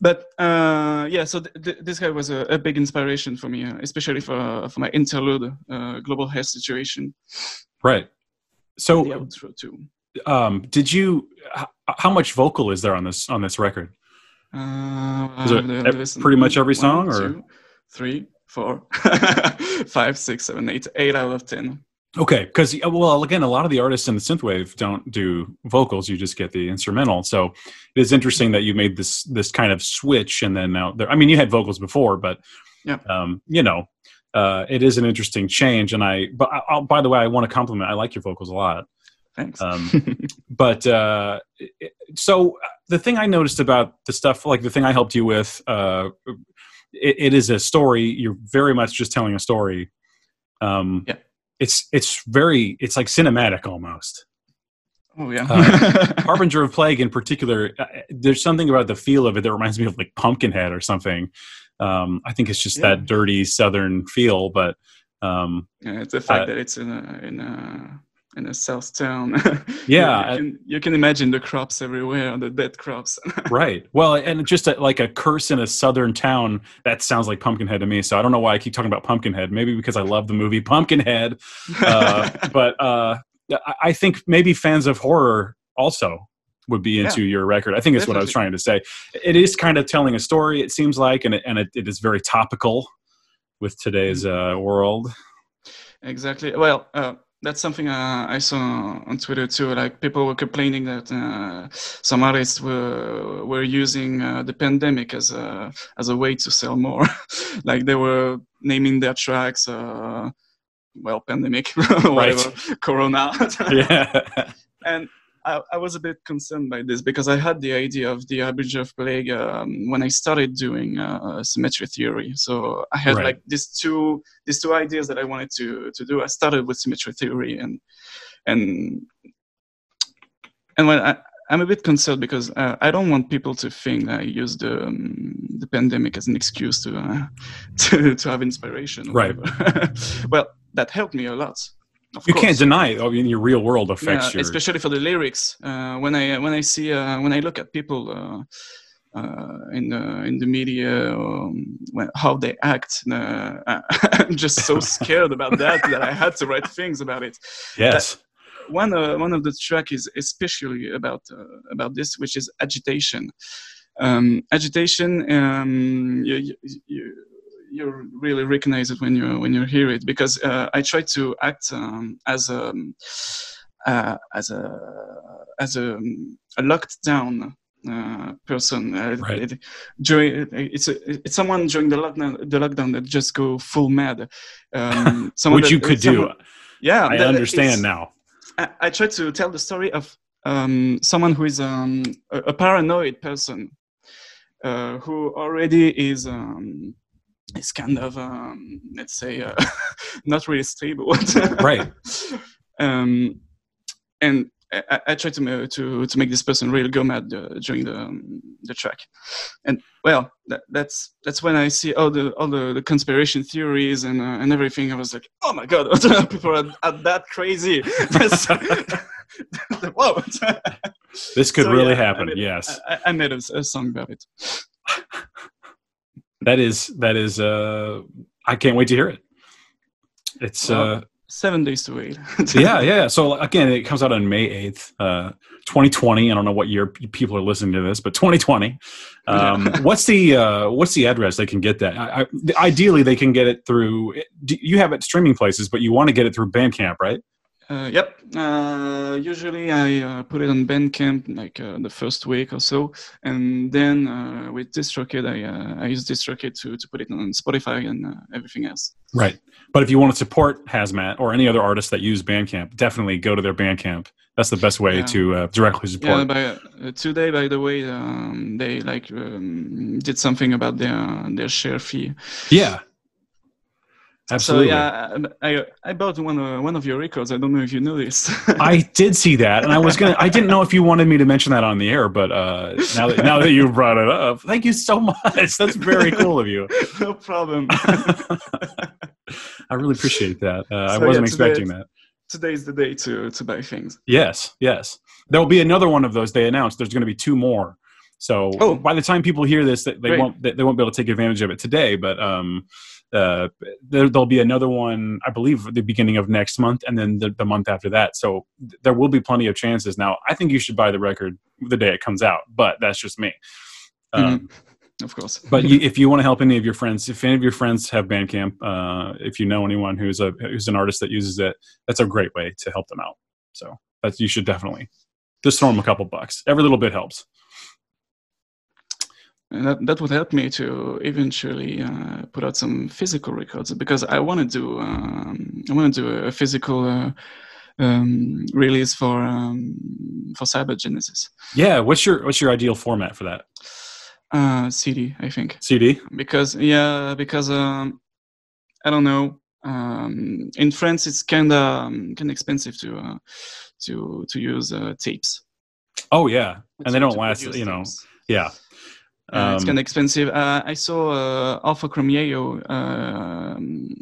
but uh, yeah so th- th- this guy was a, a, big inspiration for me uh, especially for for my interlude uh, global health situation right so the outro too. Um, did you? How much vocal is there on this on this record? Uh, pretty much every song, One, or two, three, four, five, six, seven, eight, eight out of ten. Okay, because well, again, a lot of the artists in the synthwave don't do vocals; you just get the instrumental. So it is interesting that you made this this kind of switch, and then now there. I mean, you had vocals before, but yeah, um, you know, uh, it is an interesting change. And I, but I, by the way, I want to compliment. I like your vocals a lot. Thanks. Um, but uh, so the thing I noticed about the stuff, like the thing I helped you with, uh, it, it is a story. You're very much just telling a story. Um, yeah. It's it's very it's like cinematic almost. Oh yeah. uh, Harbinger of Plague in particular, uh, there's something about the feel of it that reminds me of like Pumpkinhead or something. Um, I think it's just yeah. that dirty Southern feel, but um, yeah, it's the fact uh, that it's in a in a in a south town. yeah, you, can, you can imagine the crops everywhere, the dead crops. right. Well, and just a, like a curse in a southern town that sounds like Pumpkinhead to me. So I don't know why I keep talking about Pumpkinhead. Maybe because I love the movie Pumpkinhead, uh, but uh, I think maybe fans of horror also would be into yeah, your record. I think that's definitely. what I was trying to say. It is kind of telling a story, it seems like, and it, and it, it is very topical with today's mm-hmm. uh, world. Exactly. Well, uh, that's something uh, I saw on Twitter too. Like people were complaining that uh, some artists were were using uh, the pandemic as a as a way to sell more. like they were naming their tracks. Uh, well, pandemic, whatever, Corona. yeah. and I, I, was a bit concerned by this because I had the idea of the Harbinger of Plague um, when I started doing uh, symmetry theory. So I had right. like these two these two ideas that I wanted to to do. I started with symmetry theory and and and when I, I'm a bit concerned because uh, I don't want people to think I use the um, the pandemic as an excuse to uh, to to have inspiration. Right. well, that helped me a lot of you course. can't deny it. I mean, your real world affects yeah, your... especially for the lyrics. Uh, when I when I see uh, when I look at people uh, uh in the in the media, um, when, how they act, uh, I'm just so scared about that that I had to write things about it. Yes. That one uh, one of the track is especially about about this, which is agitation. Um, agitation. Um, you, you, you really recognize it when you when you hear it because uh, I try to act um, as a uh, as a as a, a locked down uh, person. Uh, right. It, during it's a, it's someone during the lockdown the lockdown that just go full mad. Um, Which that, you could someone, do. Yeah, I understand now. I, I, try to tell the story of um, someone who is um, a, a, paranoid person uh, who already is um, is kind of um, let's say uh, not really stable right um, and I, I try to to to make this person really go mad uh, during the um, the track, and well, that, that's that's when I see all the all the, the conspiration theories and uh, and everything. I was like, oh my god, people are, are that crazy. Whoa! this could so, really yeah, happen. I made, yes, I, I made a, a song about it that is that is uh i can't wait to hear it. It's well, uh seven days to wait. Yeah yeah so again it comes out on may 8th uh 2020 i don't know what year people are listening to this but 2020 um yeah. what's the uh what's the address they can get that? I, I, ideally they can get it through you have it streaming places but you want to get it through bandcamp right uh, yep. Uh, usually I uh, put it on Bandcamp like uh, the first week or so, and then uh, with DistroKid I uh, I use DistroKid to to put it on Spotify and everything else. Right. But if you want to support Hazmat or any other artists that use Bandcamp, definitely go to their Bandcamp. That's the best way yeah. to directly support. Yeah. By, today, by the way, um, they like um, did something about their their share fee. Yeah. Absolutely. So yeah, I I bought one of one of your records. I don't know if you noticed. I did see that, and I was gonna. I didn't know if you wanted me to mention that on the air, but uh, now that now that you brought it up, thank you so much. That's very cool of you. no problem. I really appreciate that. Uh, so, I wasn't yeah, expecting that. Today is the day to to buy things. Yes, yes. There will be another one of those. They announced there's going to be two more. So oh. by the time people hear this, they, they won't they, they won't be able to take advantage of it today. But um, uh, there, will be another one, I believe, the beginning of next month, and then the, the month after that. So th- there will be plenty of chances. Now, I think you should buy the record the day it comes out, but that's just me. Mm-hmm. Um, Of course. but you, if you want to help any of your friends, if any of your friends have Bandcamp, uh, if you know anyone who's a who's an artist that uses it, that's a great way to help them out. So that's you should definitely just throw them a couple bucks. Every little bit helps and that, that would help me to eventually uh, put out some physical records because I want to do um, I want to do a physical uh, um, release for um, for Cybergenesis. Yeah, what's your what's your ideal format for that? Uh, CD, I think. CD. Because yeah, because um, I don't know. Um, in France, it's kind of um, kind of expensive to uh, to to use uh, tapes. Oh yeah, and they don't last. You know, tapes. yeah. Uh, it's kind of um, expensive. Uh, I saw uh, Alpha Chromeo uh,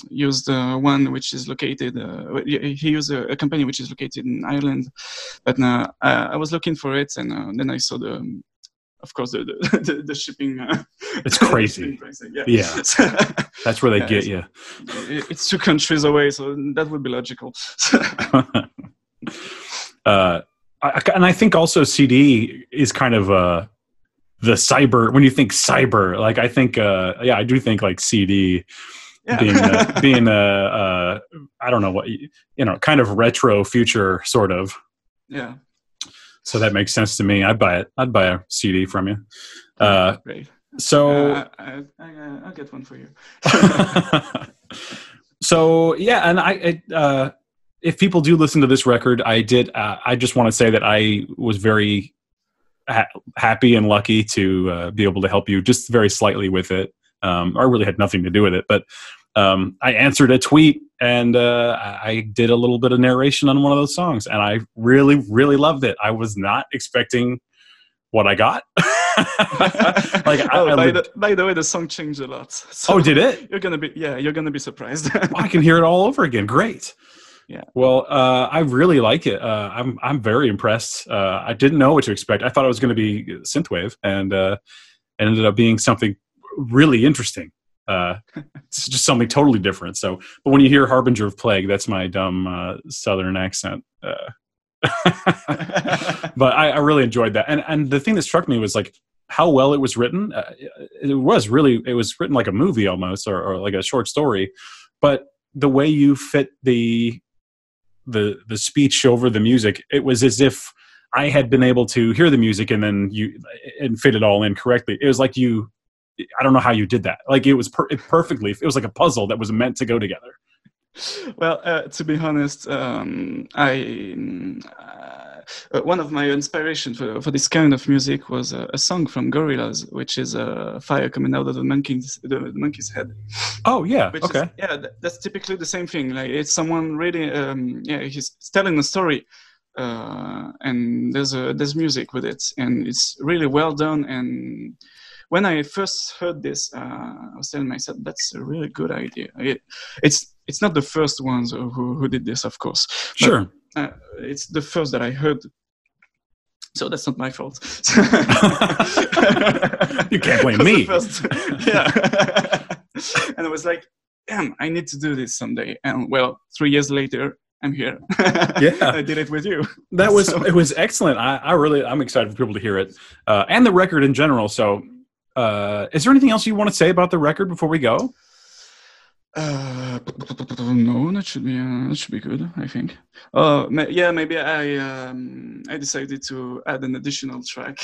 used uh, one which is located. Uh, he used a, a, company which is located in Ireland, but I, I, was looking for it, and then I saw the, of course, the the, the, the shipping. it's crazy. yeah, yeah. that's where they yeah, get you. It's two countries away, so that would be logical. I, and I think also CD is kind of a the cyber when you think cyber like i think uh yeah i do think like cd yeah. being a, being a uh i don't know what you know kind of retro future sort of. Yeah. So that makes sense to me. I'd buy it. I'd buy a cd from you. Uh Great. so uh, I, I, i'll get one for you. So yeah and i uh if people do listen to this record i did uh, i just want to say that i was very ha- happy and lucky to uh, be able to help you just very slightly with it. Um, I really had nothing to do with it, but um, I answered a tweet and uh, I did a little bit of narration on one of those songs, and I really, really loved it. I was not expecting what I got. like, oh, I, I by, the, by, the, way, the song changed a lot. So oh, did it? You're gonna be, yeah, you're gonna be surprised. I can hear it all over again. Great yeah. Well, uh, I really like it. Uh, I'm I'm very impressed. Uh, I didn't know what to expect. I thought it was going to be synthwave, and uh, it ended up being something really interesting. Uh, it's just something totally different. So, but when you hear "Harbinger of Plague," that's my dumb uh, Southern accent. but I, I, really enjoyed that, and and the thing that struck me was like how well it was written. it was really it was written like a movie almost, or, or like a short story, but the way you fit the the the speech over the music, it was as if I had been able to hear the music and then you and fit it all in correctly. It was like you, I don't know how you did that. Like it was per, it perfectly. It was like a puzzle that was meant to go together. Well, uh, to be honest, um, I uh, one of my inspiration for, for this kind of music was a, a song from Gorillaz, which is a fire coming out of the monkey's the, the monkey's head. Oh yeah, which okay. Is, yeah, that's typically the same thing. Like it's someone really, um, yeah, he's telling a story, uh, and there's a there's music with it, and it's really well done. And when I first heard this, uh, I was telling myself that's a really good idea. It, it's it's not the first ones who who did this, of course. Sure uh, it's the first that I heard. So that's not my fault. you can't blame me. First, yeah. and I was like, damn, I need to do this someday. And well, three years later, I'm here. yeah, I did it with you. That was so. it was excellent. I, I really I'm excited for people to hear it uh, and the record in general. So, uh, is there anything else you want to say about the record before we go? Uh, no, that should be uh, that should be good. I think. Uh, yeah, maybe I um, I decided to add an additional track.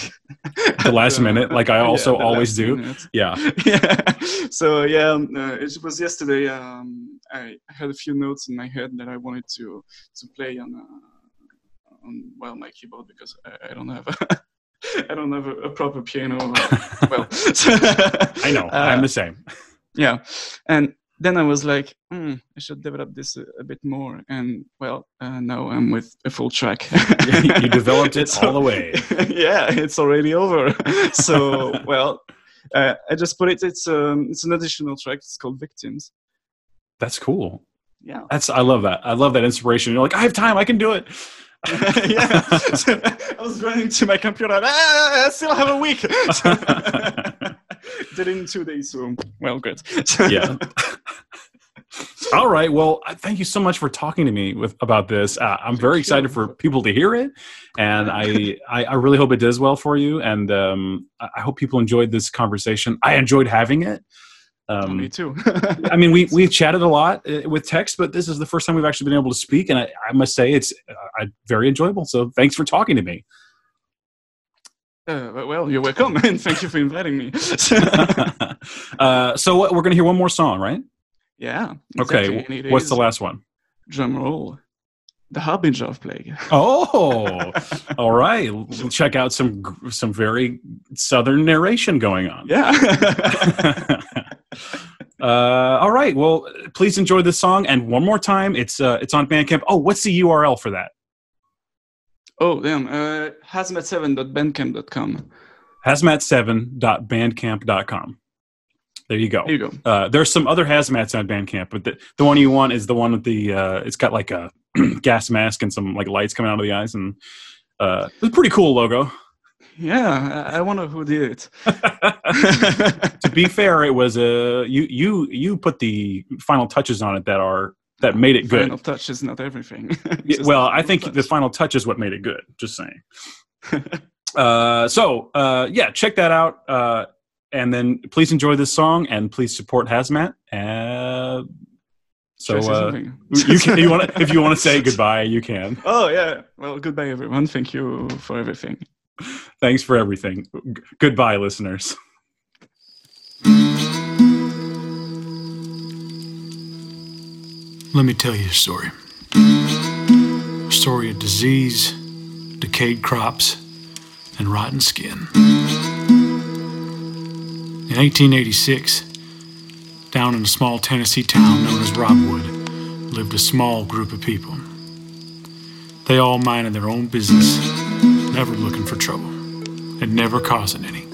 the last minute, like I also yeah, always do. Minute. Yeah. yeah. So yeah, um, uh, it was yesterday. Um, I had a few notes in my head that I wanted to to play on uh, on well my keyboard because I, I don't have. A I don't have a, a proper piano. well, I know. I'm the uh, same. Yeah, and then I was like, mm, I should develop this a, a bit more. And well, uh, now I'm with a full track. you developed it all the way. yeah, it's already over. so well, uh, I just put it. It's um, it's an additional track. It's called Victims. That's cool. Yeah, that's I love that. I love that inspiration. You're like, I have time. I can do it. yeah, I was running to my computer. Ah, I still have a week. Did in two days. So well, good. yeah. All right. Well, thank you so much for talking to me with about this. Uh, I'm very excited for people to hear it, and I, I, I really hope it does well for you. And um, I hope people enjoyed this conversation. I enjoyed having it. Um, me too. I mean, we we've chatted a lot uh, with text, but this is the first time we've actually been able to speak, and I, I must say it's uh, very enjoyable. So, thanks for talking to me. Uh, well, you're welcome, and thank you for inviting me. uh, so, we're going to hear one more song, right? Yeah. Exactly. Okay. What's the last one? Drum roll. The Harbinger of Plague. Oh, all right. We'll check out some some very southern narration going on. Yeah. uh, all right. Well, please enjoy this song, and one more time, it's uh, it's on Bandcamp. Oh, what's the URL for that? Oh, damn. Uh, hazmat7.bandcamp.com. Hazmat7.bandcamp.com. There you go. There you go. Uh, there's some other hazmats on Bandcamp, but the, the one you want is the one with the uh, it's got like a gas mask and some like lights coming out of the eyes, and uh, it's a pretty cool logo. Yeah, I wonder who did it. to be fair, it was a uh, you you you put the final touches on it that are that made it good. Final touch is not everything. well, I think touch. the final touch is what made it good. Just saying. uh, so uh, yeah, check that out. Uh, and then please enjoy this song and please support Hazmat. Uh, so uh, you can, you want if you want to say goodbye, you can. Oh yeah. Well, goodbye everyone. Thank you for everything. Thanks for everything. G- goodbye, listeners. Let me tell you a story. A story of disease, decayed crops, and rotten skin. In 1886, down in a small Tennessee town known as Robwood, lived a small group of people. They all minded their own business, never looking for trouble, and never causing any.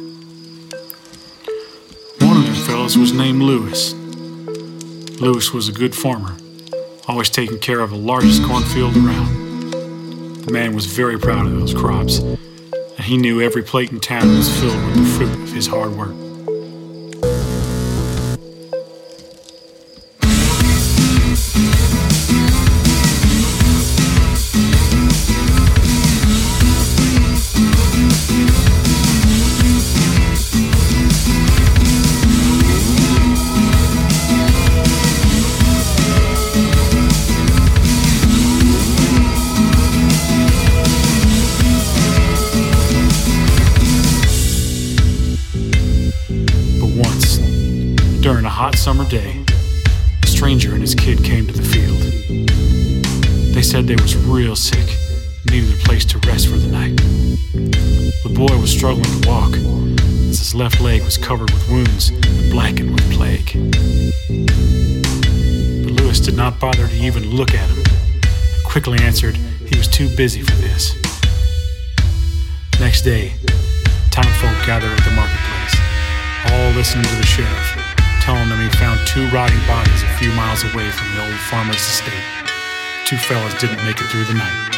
One of them fellows was named Lewis. Lewis was a good farmer, always taking care of the largest cornfield around. The man was very proud of those crops, and he knew every plate in town was filled with the fruit of his hard work. Day, a stranger and his kid came to the field. They said they was real sick, needed a place to rest for the night. The boy was struggling to walk, as his left leg was covered with wounds and blackened with plague. But Lewis did not bother to even look at him, and quickly answered he was too busy for this. Next day, townfolk gathered at the marketplace, all listening to the sheriff telling them he found two rotting bodies a few miles away from the old farmer's estate. Two fellas didn't make it through the night.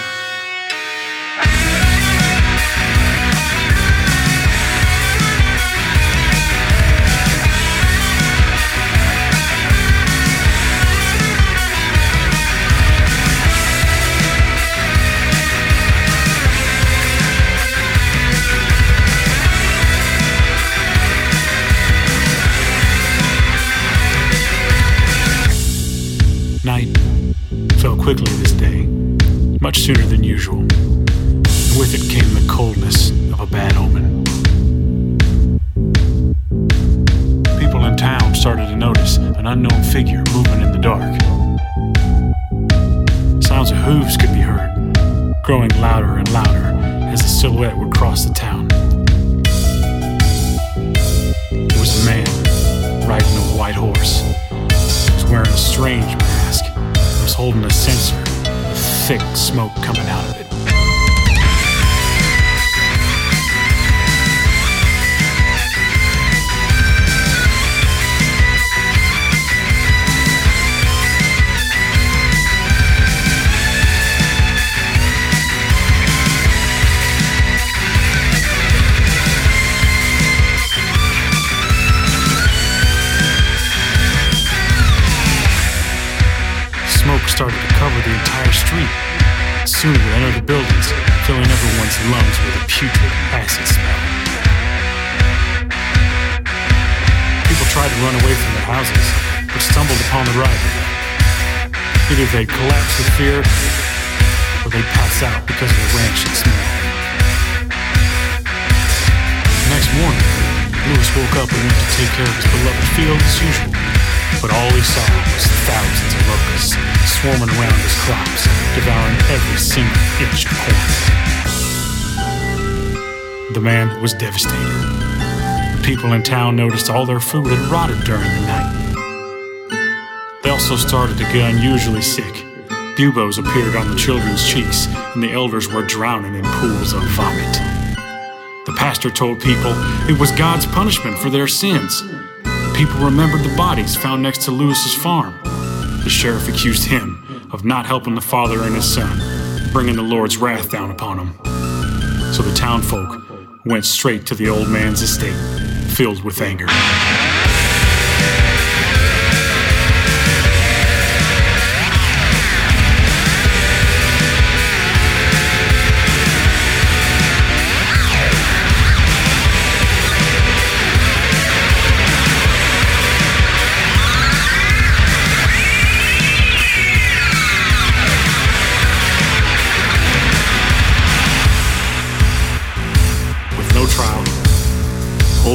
Sooner than usual. And with it came the coldness of a bad omen. Run away from their houses, but stumbled upon the rider. Either they'd collapse with fear, or they'd pass out because of the rancid smell. The next morning, Lewis woke up and went to take care of his beloved field as usual. But all he saw was thousands of locusts swarming around his crops, devouring every single inch of corn. The man was devastated. People in town noticed all their food had rotted during the night. They also started to get unusually sick. Buboes appeared on the children's cheeks, and the elders were drowning in pools of vomit. The pastor told people it was God's punishment for their sins. People remembered the bodies found next to Lewis's farm. The sheriff accused him of not helping the father and his son, bringing the Lord's wrath down upon him. So the townfolk went straight to the old man's estate, filled with anger.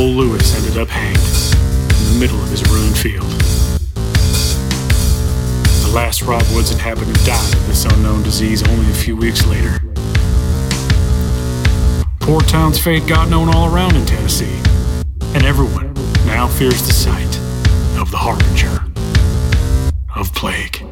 Old Lewis ended up hanged in the middle of his ruined field. The last Rob Woods inhabitant died of this unknown disease only a few weeks later. Poor town's fate got known all around in Tennessee, and everyone now fears the sight of the harbinger of plague.